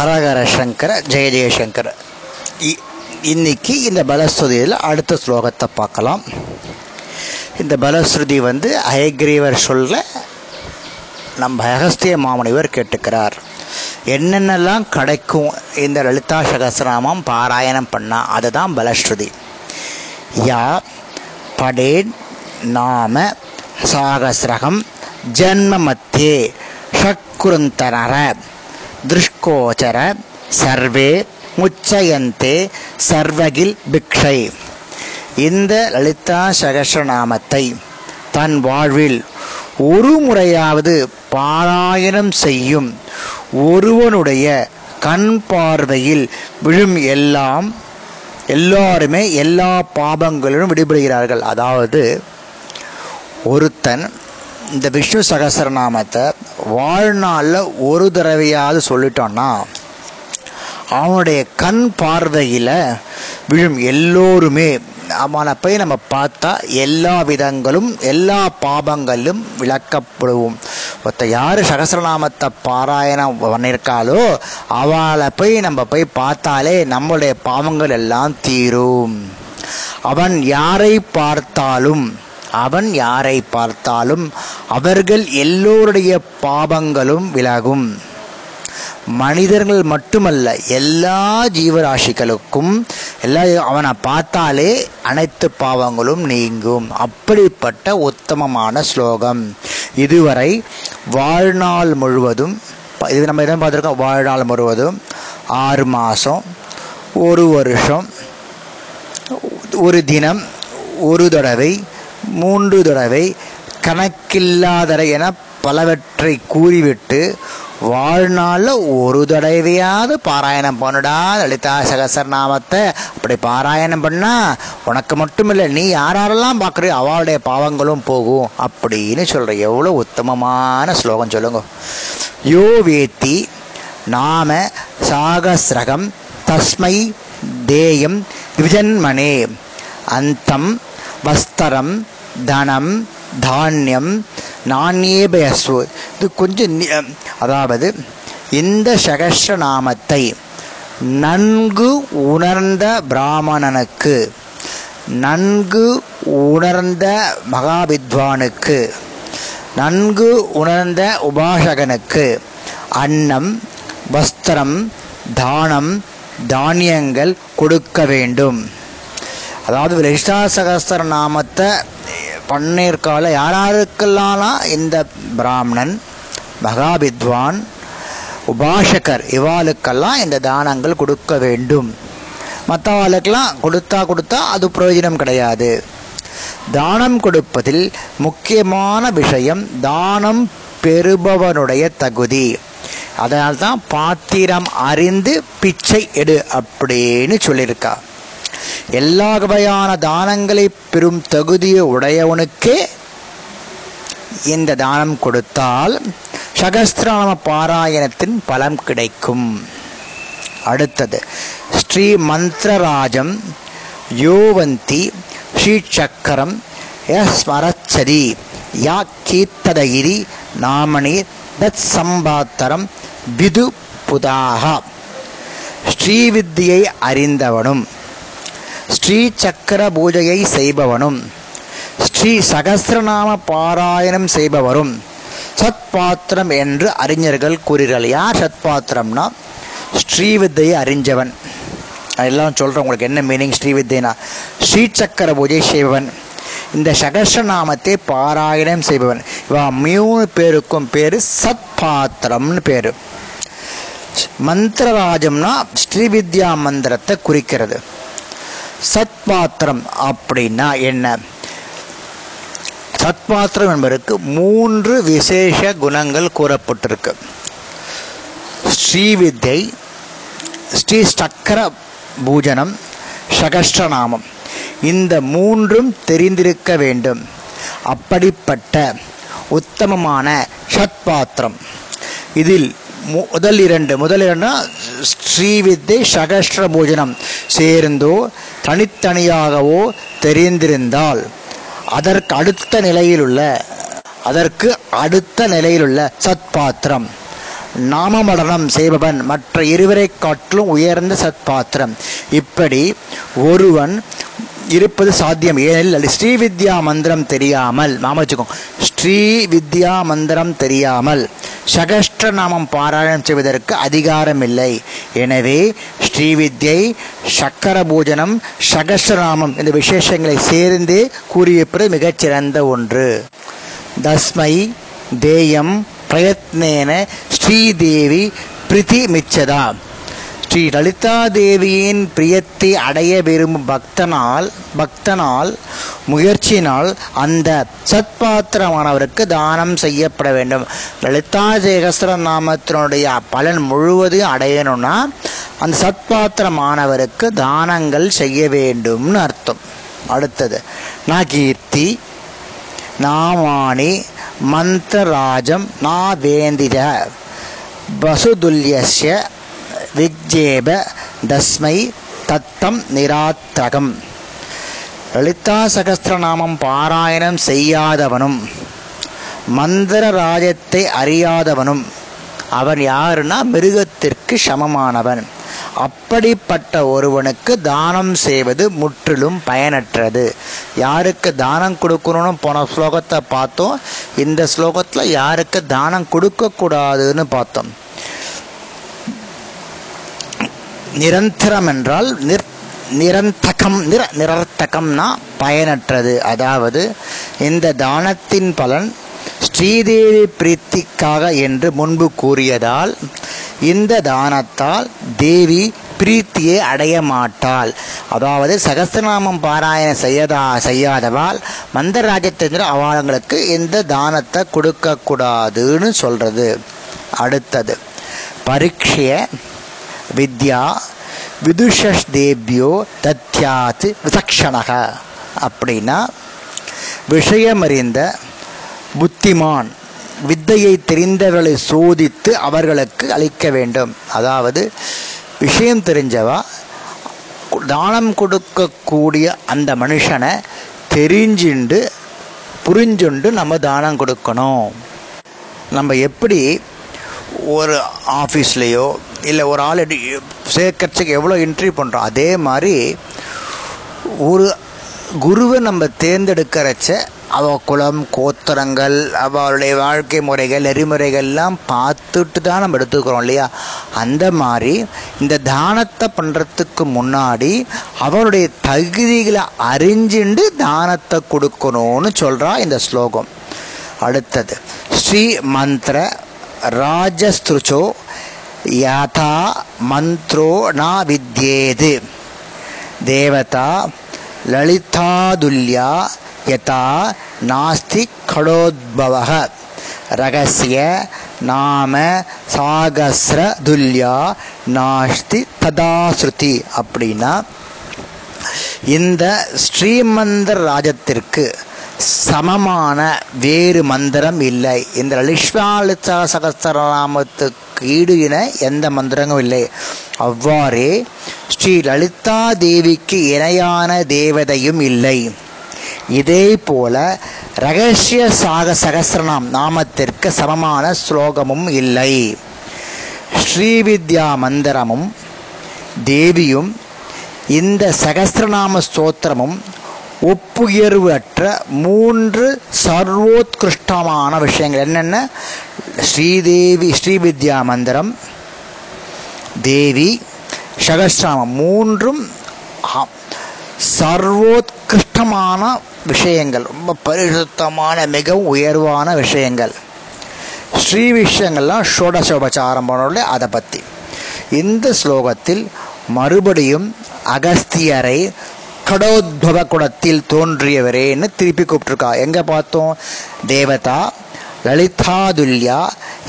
ஹரஹர சங்கர ஜெய ஜெயசங்கர இ- இன்னைக்கு இந்த பலஸ்ருதியில் அடுத்த ஸ்லோகத்தை பார்க்கலாம். இந்த பலஸ்ருதி வந்து அயக்ரீவர் சொல்ல நம்ம அகஸ்திய மாமுனிவர் கேட்டுக்கிறார். என்னென்னலாம் கிடைக்கும் இந்த லலிதா சகசிராமம் பாராயணம் பண்ணால் அதுதான் பலஸ்ருதி. யா படேன் நாம சாகசிரகம் ஜன்ம மத்தியே ஷக்குருந்தனர திருஷ்கோச்சர சர்வே முச்சயந்தே சர்வகில் பிக்ஷை இந்த லலிதா சகசநாமத்தை தன் வாழ்வில் ஒரு முறையாவது பாராயணம் செய்யும் ஒருவனுடைய கண் பார்வையில் விழும் எல்லாம் எல்லாருமே எல்லா பாபங்களிலும் விடுபடுகிறார்கள். அதாவது ஒருத்தன் இந்த விஷ்ணு சகசரநாமத்தை வாழ்நாளில் ஒரு தடவையாவது சொல்லிட்டோன்னா அவனுடைய கண் பார்வையில் விழும் எல்லோருமே அவனை போய் நம்ம பார்த்தா எல்லா விதங்களும் எல்லா பாபங்களும் விளக்கப்படுவோம். ஒருத்த யார் சகசரநாமத்தை பாராயணம் பண்ணியிருக்காளோ அவளை போய் நம்ம போய் பார்த்தாலே நம்மளுடைய பாவங்கள் எல்லாம் தீரும். அவன் யாரை பார்த்தாலும் அவன் யாரை பார்த்தாலும் அவர்கள் எல்லோருடைய பாவங்களும் விலகும். மனிதர்கள் மட்டுமல்ல எல்லா ஜீவராசிகளுக்கும் எல்லா அவனை பார்த்தாலே அனைத்து பாவங்களும் நீங்கும். அப்படிப்பட்ட உத்தமமான ஸ்லோகம். இதுவரை வாழ்நாள் முழுவதும் இது நம்ம என்ன பார்த்துருக்கோம்? வாழ்நாள் முழுவதும் ஆறு மாதம் ஒரு வருஷம் ஒரு தினம் ஒரு தடவை மூன்று தடவை கணக்கில்லாதடை என பலவற்றை கூறிவிட்டு வாழ்நாளில் ஒரு தடவையாவது பாராயணம் பண்ணுடா லலிதா சகசரநாமத்தை அப்படி பாராயணம் பண்ணால் உனக்கு மட்டும் இல்லை நீ யாரெல்லாம் பார்க்குறியோ அவளுடைய பாவங்களும் போகும். அப்படின்னு சொல்கிற எவ்வளோ உத்தமமான ஸ்லோகம் சொல்லுங்க. யோ வேத்தி நாம சாகசிரகம் தஸ்மை தேயம் விஜன்மனே அந்தம் வஸ்தரம் தனம் தானியம் நாணேபயஸ்வு இது கொஞ்சம் அதாவது இந்த சகஸ்ர நாமத்தை நன்கு உணர்ந்த பிராமணனுக்கு நன்கு உணர்ந்த மகாவித்வானுக்கு நன்கு உணர்ந்த உபாசகனுக்கு அன்னம் வஸ்திரம் தானம் தானியங்கள் கொடுக்க வேண்டும். அதாவது லலிதா சகஸ்திர நாமத்தை பன்னீர்கால யாராருக்கெல்லாம் இந்த பிராமணன் மகாவித்வான் உபாசகர் இவாளுக்கெல்லாம் இந்த தானங்கள் கொடுக்க வேண்டும். மற்றவாளுக்கெல்லாம் கொடுத்தா கொடுத்தா அது பிரயோஜனம் கிடையாது. தானம் கொடுப்பதில் முக்கியமான விஷயம் தானம் பெறுபவனுடைய தகுதி. அதனால்தான் பாத்திரம் அறிந்து பிச்சை எடு அப்படின்னு சொல்லியிருக்கா. எல்லா வகையான தானங்களை பெறும் தகுதியை உடையவனுக்கே இந்த தானம் கொடுத்தால் சகஸ்திராம பாராயணத்தின் பலம் கிடைக்கும். அடுத்தது ஸ்ரீ மந்திரராஜம் யோவந்தி ஸ்ரீ சக்கரம் ஸ்மரச்சதி யா கீர்த்ததகிரி நாமணி தத் சம்பாத்தரம் விது புதாக ஸ்ரீவித்தியை அறிந்தவனும் ஸ்ரீ சக்கர பூஜையை செய்பவனும் ஸ்ரீ சகசிரநாம பாராயணம் செய்பவரும் சத்பாத்திரம் என்று அறிஞர்கள் கூறுகிறார் யார் சத்பாத்திரம்னா? ஸ்ரீவித்தையை அறிஞ்சவன். எல்லாம் சொல்கிறேன் உங்களுக்கு என்ன மீனிங் ஸ்ரீவித்தைனா? ஸ்ரீ சக்கர பூஜை செய்பவன். இந்த சகஸ்ரநாமத்தை பாராயணம் செய்பவன். இவா மூணு பேருக்கும் பேர் சத்பாத்திரம்னு பேர். மந்திரராஜம்னா ஸ்ரீவித்யா மந்திரத்தை குறிக்கிறது. சத்பாத்திரம் அப்படின்னா என்ன? சத்பாத்திரம் என்பதற்கு மூன்று விசேஷ குணங்கள் கூறப்பட்டிருக்கு. ஸ்ரீவித்தை ஸ்ரீ சக்கர பூஜனம் சகஸ்ரநாமம். இந்த மூன்றும் தெரிந்திருக்க வேண்டும். அப்படிப்பட்ட உத்தமமான சத்பாத்திரம். இதில் முதல் இரண்டு முதல் இரண்டு ஸ்ரீவித்தை சகஸ்ர பூஜனம் சேர்ந்தோ தனித்தனியாகவோ தெரிந்திருந்தால் அதற்கு அடுத்த நிலையிலுள்ள அதற்கு அடுத்த நிலையிலுள்ள சத்பாத்திரம். நாமமடனம் செய்பவன் மற்ற இருவரை காட்டிலும் உயர்ந்த சத்பாத்திரம். இப்படி ஒருவன் இருப்பது சாத்தியம் ஏனெனில் ஸ்ரீ வித்யா மந்திரம் தெரியாமல் நாம வச்சுக்கோங்க ஸ்ரீ வித்யா மந்திரம் தெரியாமல் சகஸ்ட நாமம் பாராயணம் செய்வதற்கு அதிகாரம் இல்லை எனவே ஸ்ரீவித்யை சக்கர பூஜனம் சகஸ்ரநாமம் இந்த விசேஷங்களை சேர்ந்தே கூறியிருப்பது மிகச்சிறந்த ஒன்று. தஸ்மை தேயம் பிரயத்னேன ஸ்ரீதேவி பிரிதி மிச்சதா ஸ்ரீ லலிதா தேவியின் பிரியத்தை அடைய விரும்பும் பக்தனால் பக்தனால் முயற்சியினால் அந்த சத்பாத்திரமானவருக்கு தானம் செய்யப்பட வேண்டும். லலிதா சேகஸ்வர நாமத்தினுடைய பலன் முழுவதும் அடையணும்னா அந்த சத்பாத்திரமானவருக்கு தானங்கள் செய்ய வேண்டும்னு அர்த்தம். அடுத்தது நான் கீர்த்தி நாமானி மந்திரராஜம் நா வேந்தித வசுதுல்யஸ்ய விக்ஜேப தஸ்மை தத்தம் நிராத்தகம் லலிதா சகஸ்திரநாமம் பாராயணம் செய்யாதவனும் மந்திர ராஜத்தை அறியாதவனும் அவன் யாருன்னா மிருகத்திற்கு சமமானவன். அப்படிப்பட்ட ஒருவனுக்கு தானம் செய்வது முற்றிலும் பயனற்றது. யாருக்கு தானம் கொடுக்கணும்னு போன ஸ்லோகத்தை பார்த்தோம். இந்த ஸ்லோகத்தில் யாருக்கு தானம் கொடுக்கக்கூடாதுன்னு பார்த்தோம். நிரந்தரம் என்றால் நிர் நிரந்தகம் நிர நிரர்த்தகம்னா பயனற்றது. அதாவது இந்த தானத்தின் பலன் ஸ்ரீதேவி பிரீத்திக்காக என்று முன்பு கூறியதால் இந்த தானத்தால் தேவி பிரீத்தியை அடைய மாட்டாள். அதாவது சகஸ்திரநாமம் பாராயணம் செய்யதா செய்யாதவால் மந்தராஜத்தின் அவங்களுக்கு இந்த தானத்தை கொடுக்கக்கூடாதுன்னு சொல்கிறது அடுத்தது பரீட்சையை வித்யா விதுஷஸ்தேபியோ தத்யாத் விசக்ஷணக அப்படின்னா விஷயமறிந்த புத்திமான் வித்தையை தெரிந்தவர்களை சோதித்து அவர்களுக்கு அளிக்க வேண்டும். அதாவது விஷயம் தெரிஞ்சவா தானம் கொடுக்கக்கூடிய அந்த மனுஷனை தெரிஞ்சுண்டு புரிஞ்சுண்டு நம்ம தானம் கொடுக்கணும். நம்ம எப்படி ஒரு ஆஃபீஸ்லேயோ இல்லை ஒரு ஆள் சேர்க்கறதுக்கு எவ்வளோ என்ட்ரி பண்ணுறோம் அதே மாதிரி ஒரு குருவை நம்ம தேர்ந்தெடுக்கிறச்ச அவ குலம் கோத்திரங்கள் அவளுடைய வாழ்க்கை முறைகள் நெறிமுறைகள்லாம் பார்த்துட்டு தான் நம்ம எடுத்துக்கிறோம் இல்லையா? அந்த மாதிரி இந்த தானத்தை பண்ணுறதுக்கு முன்னாடி அவருடைய தகுதிகளை அறிஞ்சுண்டு தானத்தை கொடுக்கணும்னு சொல்கிறா இந்த ஸ்லோகம். அடுத்தது ஸ்ரீ மந்திர ராஜஸ்திருச்சோ யதா மந்த்ரோ நா வித்யேது தேவதா லலிதாதுல்யா யதா நாஸ்தி கடோத்பவः ரகசிய நாம சாகசிர துல்யா நாஸ்தி ததாஸ்ருதி அப்படின்னா இந்த ஸ்ரீமந்தர் ராஜத்திற்கு சமமான வேறு மந்திரம் இல்லை. இந்த லலிஷ்மாலிதா சகஸ்திரநாமத்துக்கு ஈடு என எந்த மந்திரமும் இல்லை. அவ்வாறே ஸ்ரீ லலிதா தேவிக்கு இணையான தேவதையும் இல்லை. இதே போல ரகசிய சாக சகசிரநாம் நாமத்திற்கு சமமான ஸ்லோகமும் இல்லை. ஸ்ரீவித்யா மந்திரமும் தேவியும் இந்த சகசிரநாம ஸ்தோத்திரமும் ஒப்புயர்வு அற்ற மூன்று சர்வோத்கிருஷ்டமான விஷயங்கள். என்னென்ன? ஸ்ரீதேவி ஸ்ரீவித்யா மந்திரம் தேவி சகஸ்ராமம் மூன்றும் சர்வோத்கிருஷ்டமான விஷயங்கள் ரொம்ப பரிசுத்தமான மிகவும் உயர்வான விஷயங்கள். ஸ்ரீ விஷயங்கள்லாம் ஷோடசோபச்சாரம் பண்ணோட அதை பற்றி இந்த ஸ்லோகத்தில் மறுபடியும் அகஸ்தியரை கடோத்பவ குடத்தில் தோன்றியவரேன்னு திருப்பி கூப்பிட்டுருக்கா. எங்கே பார்த்தோம்? தேவதா லலிதாதுல்யா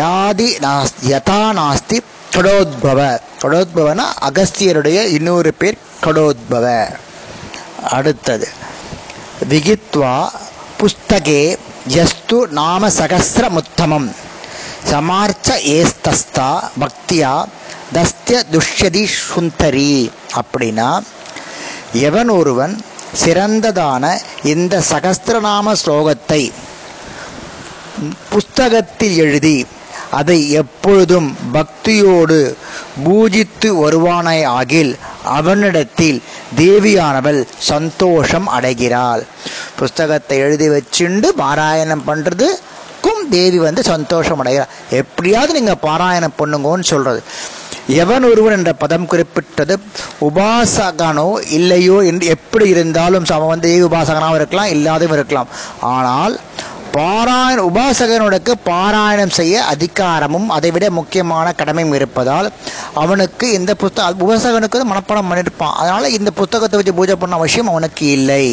யாதி நாஸ் யதா நாஸ்தி கடோத்பவ கடோத்பவனா அகஸ்தியருடைய இன்னொரு பேர் கடோத்பவ அடுத்தது. விகித்வா புஸ்தகே யஸ்து நாம சகசிரமுத்தமம் சமார்ச்ச ஏஸ்தஸ்தா பக்தியா தஸ்திய துஷ்யதி சுந்தரி. அப்படின்னா எவன் ஒருவன் சிறந்ததான இந்த சகஸ்திரநாம ஸ்லோகத்தை புஸ்தகத்தில் எழுதி அதை எப்பொழுதும் பக்தியோடு பூஜித்து வருவானை ஆகில் அவனிடத்தில் தேவியானவள் சந்தோஷம் அடைகிறாள். புஸ்தகத்தை எழுதி வச்சுண்டு பாராயணம் பண்ணுறதுக்கும் தேவி வந்து சந்தோஷம் அடைகிறாள். எப்படியாவது நீங்கள் பாராயணம் பண்ணுங்கன்னு சொல்கிறது எவன் ஒருவன் என்ற பதம் குறிப்பிட்டது உபாசகனோ இல்லையோ என்று எப்படி இருந்தாலும் அவன் வந்து உபாசகனாகவும் இருக்கலாம் இல்லாதவும் இருக்கலாம். ஆனால் பாராயண உபாசகனுக்கு பாராயணம் செய்ய அதிகாரமும் அதைவிட முக்கியமான கடமையும் இருப்பதால் அவனுக்கு இந்த புஸ்தக உபாசகனுக்கு மனப்பாடம் பண்ணியிருப்பான் அதனால் இந்த புத்தகத்தை வச்சு பூஜை பண்ண அவசியம் அவனுக்கு இல்லை.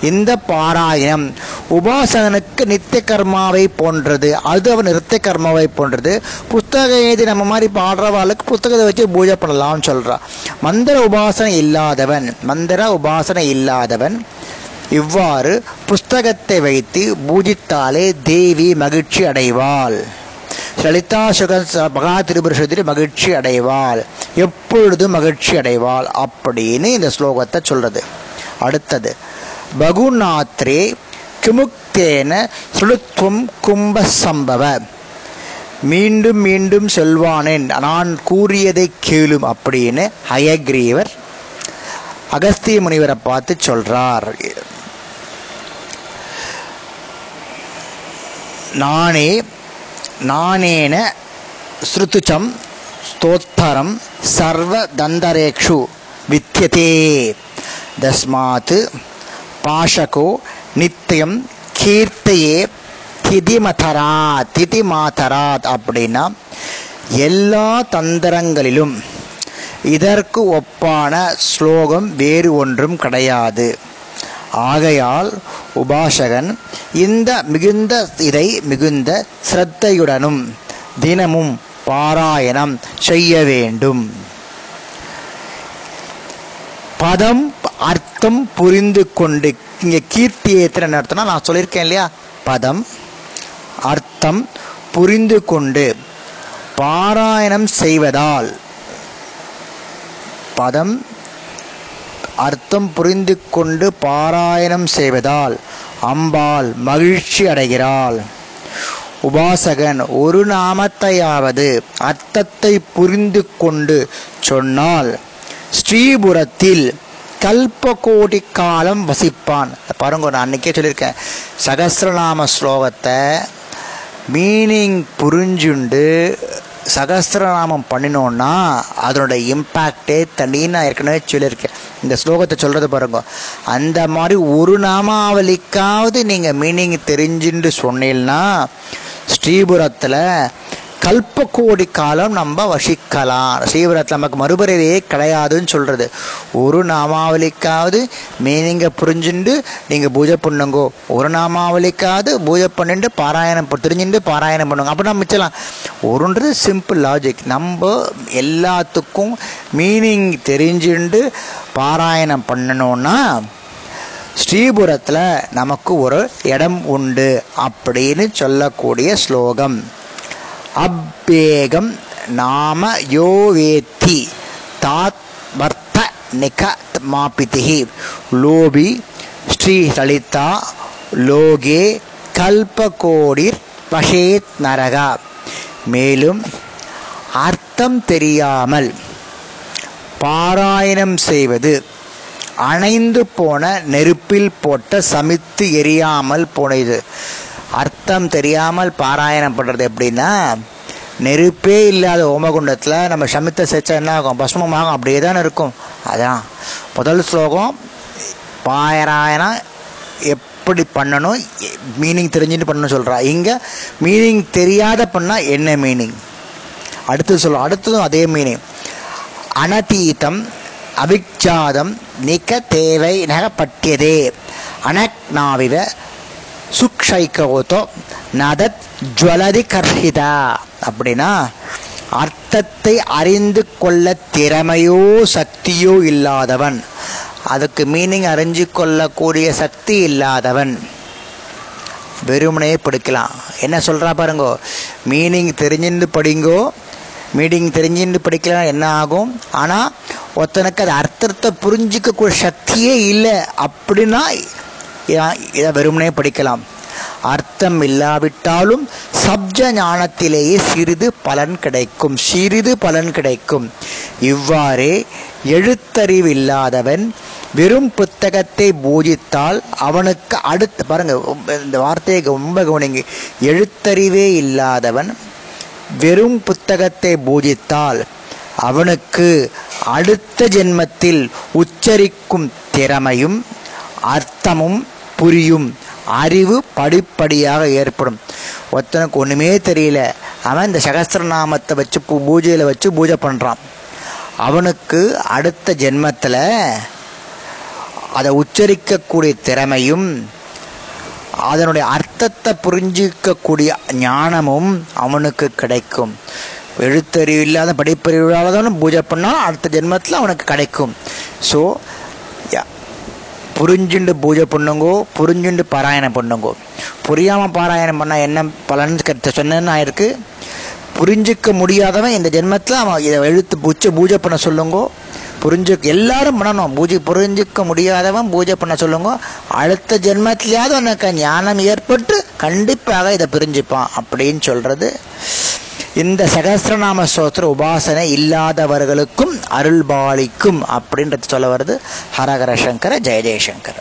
இந்த பாராயணம் உபாசகனுக்கு நித்திய கர்மாவை போன்றது. அது அவன் நித்திய கர்மாவை போன்றது. புத்தகம் எழுதி நம்ம மாதிரி பாடுறவாளுக்கு புத்தகத்தை வச்சு பூஜை பண்ணலாம்னு சொல்கிறான் மந்திர உபாசனை இல்லாதவன் மந்திர உபாசனை இல்லாதவன் இவ்வாறு புஸ்தகத்தை வைத்து பூஜித்தாலே தேவி மகிழ்ச்சி அடைவாள். லலிதா சுக மகா திரிபுரத்தில் மகிழ்ச்சி அடைவாள். எப்பொழுதும் மகிழ்ச்சி அடைவாள் அப்படின்னு இந்த ஸ்லோகத்தை சொல்றது. அடுத்தது பகுநாத்ரே கிமுக்தேன சுழுத்துவம் கும்ப சம்பவ மீண்டும் மீண்டும் சொல்வானேன் நான் கூறியதை கேளும் அப்படின்னு ஹயக்ரீவர் அகஸ்திய முனிவரை பார்த்து சொல்றார். நானே நானேன ஸ்ருதுச்சம் ஸ்தோத்தரம் சர்வ தந்தரேக்ஷு வித்தியதே தஸ்மாத் பாஷகோ நித்தியம் கீர்த்தையே திதிமதரா திதிமாதராத் அப்படின்னா எல்லா தந்திரங்களிலும் இதற்கு ஒப்பான ஸ்லோகம் வேறு ஒன்றும் கிடையாது. ஆகையால் உபாசகன் இந்த மிகுந்த இதை மிகுந்த சிரத்தையுடனும் தினமும் பாராயணம் செய்ய வேண்டும். பதம் அர்த்தம் புரிந்து கொண்டு இங்கே கீர்த்தி ஏத்திரன் அர்த்தம்னா நான் சொல்லியிருக்கேன் இல்லையா? பதம் அர்த்தம் புரிந்து கொண்டு பாராயணம் செய்வதால் பதம் அர்த்தம் புரிந்து கொண்டு பாராயணம் செய்வதால் அம்பாள் மகிழ்ச்சி அடைகிறாள். உபாசகன் ஒரு நாமத்தையாவது அர்த்தத்தை புரிந்து கொண்டு சொன்னால் ஸ்ரீபுரத்தில் கல்ப கோடி காலம் வசிப்பான் பாருங்க நான் அன்னைக்கே சொல்லியிருக்கேன். சகசிரநாம ஸ்லோகத்தை மீனிங் புரிஞ்சுண்டு சகஸ்திரநாமம் பண்ணினோன்னா அதனோட இம்பேக்டே தனின்னு நான் ஏற்கனவே சொல்லியிருக்கேன். இந்த ஸ்லோகத்தை சொல்றது பாருங்க. அந்த மாதிரி ஒரு நாமாவளிக்காவது நீங்கள் மீனிங் தெரிஞ்சுன்னு சொன்னீங்கன்னா ஸ்ரீபுரத்தில் கல்ப கோடி காலம் நம்ம வசிக்கலாம். ஸ்ரீபுரத்தில் நமக்கு மறுபிறவியே கிடையாதுன்னு சொல்கிறது ஒரு நாமாவளிக்காவது மீனிங்கை புரிஞ்சுண்டு நீங்கள் பூஜை பண்ணுங்கோ. ஒரு நாமாவளிக்காவது பூஜை பண்ணிட்டு பாராயணம் தெரிஞ்சுட்டு பாராயணம் பண்ணுங்க. அப்படி நம்ம மிச்சலாம். ஒருன்றது சிம்பிள் லாஜிக் நம்ம எல்லாத்துக்கும் மீனிங் தெரிஞ்சுண்டு பாராயணம் பண்ணணும்னா ஸ்ரீபுரத்தில் நமக்கு ஒரு இடம் உண்டு அப்படின்னு சொல்லக்கூடிய ஸ்லோகம். அப்பேகம் நாம யோ வேத்தி தாத் வர்த்த நிக மாபிதிஹி லோபி ஸ்ரீ லலிதா லோகே கல்பகோடிர் வஷேத் நரகா. மேலும் அர்த்தம் தெரியாமல் பாராயணம் செய்வது அணைந்து போன நெருப்பில் போட்ட சமித்து எரியாமல் போனது. அர்த்தம் தெரியாமல் பாராயணம் பண்ணுறது எப்படின்னா நெருப்பே இல்லாத ஓமகுண்டத்தில் நம்ம சமித்த சேர்ச்சா என்ன ஆகும் பஸ்மமாகும் அப்படியே தானே இருக்கும். அதான். முதல் ஸ்லோகம் பாராயணம் எப்படி பண்ணணும்? மீனிங் தெரிஞ்சுட்டு பண்ணணும் சொல்கிறா இங்கே மீனிங் தெரியாத பண்ணால் என்ன மீனிங் அடுத்தது சொல்கிறோம் அடுத்ததும் அதே மீனிங் அனதீதம் அவிக்ஜாதம் நிக தேவை நகப்பட்டியதே. அனக்னாவிவ சுக்ஷைக்கோதோ நதத் ஜுவலதி கர்ஹிதா. அப்படின்னா அர்த்தத்தை அறிந்து கொள்ள திறமையோ சக்தியோ இல்லாதவன். அதுக்கு மீனிங் அறிஞ்சு கொள்ளக்கூடிய சக்தி இல்லாதவன். வெறுமனையே படிக்கலாம். என்ன சொல்கிறா பாருங்கோ? மீனிங் தெரிஞ்சிருந்து படிங்கோ? மீனிங் தெரிஞ்சிருந்து படிக்கலாம் என்ன ஆகும்? ஆனால் ஒருத்தனுக்கு அது அர்த்தத்தை புரிஞ்சிக்கக்கூடிய சக்தியே இல்லை. அப்படின்னா இதை வெறுமனே படிக்கலாம். அர்த்தம் இல்லாவிட்டாலும் சப்ஜ ஞானத்திலேயே சிறிது பலன் கிடைக்கும். சிறிது பலன் கிடைக்கும். இவ்வாறே எழுத்தறிவு இல்லாதவன் வெறும் புத்தகத்தை பூஜித்தால் அவனுக்கு அடுத்து பாருங்க இந்த வார்த்தையை ரொம்ப கவனிங்க. எழுத்தறிவே இல்லாதவன் வெறும் புத்தகத்தை பூஜித்தால் அவனுக்கு அடுத்த ஜென்மத்தில் உச்சரிக்கும் திறமையும் அர்த்தமும் புரியும். அறிவு படிப்படியாக ஏற்படும். ஒருத்தனுக்கு ஒன்றுமே தெரியல. அவன் இந்த சகசிரநாமத்தை வச்சு பூஜையில் வச்சு பூஜை பண்ணுறான் அவனுக்கு அடுத்த ஜென்மத்தில் அதை உச்சரிக்கக்கூடிய திறமையும் அதனுடைய அர்த்தத்தை புரிஞ்சிக்கக்கூடிய ஞானமும் அவனுக்கு கிடைக்கும். எழுத்தறிவு இல்லாத படிப்பறிவு இல்லாதவனும் பூஜை பண்ணால் அடுத்த ஜென்மத்தில் அவனுக்கு கிடைக்கும். ஸோ புரிஞ்சுண்டு பூஜை பண்ணுங்கோ புரிஞ்சுண்டு பாராயணம் பண்ணுங்கோ. புரியாமல் பாராயணம் பண்ணால் என்ன பலன் சொன்னேன்னு ஆயிருக்கு. புரிஞ்சிக்க முடியாதவன் இந்த ஜென்மத்தில் அவன் இதை எழுத்து பூச்சி பூஜை பண்ண சொல்லுங்கோ. புரிஞ்சு எல்லாரும் பண்ணணும். பூஜை புரிஞ்சிக்க முடியாதவன் பூஜை பண்ண சொல்லுங்க. அடுத்த ஜென்மத்திலேயாவது உனக்கு ஞானம் ஏற்பட்டு கண்டிப்பாக இதை புரிஞ்சுப்பான் அப்படின்னு சொல்கிறது இந்த சகசிரநாம ஸ்தோத்திர உபாசனை இல்லாதவர்களுக்கும் அருள்பாலிக்கும் அப்படின்றது சொல்ல வருது ஹரஹர சங்கர ஜெய ஜெயசங்கர்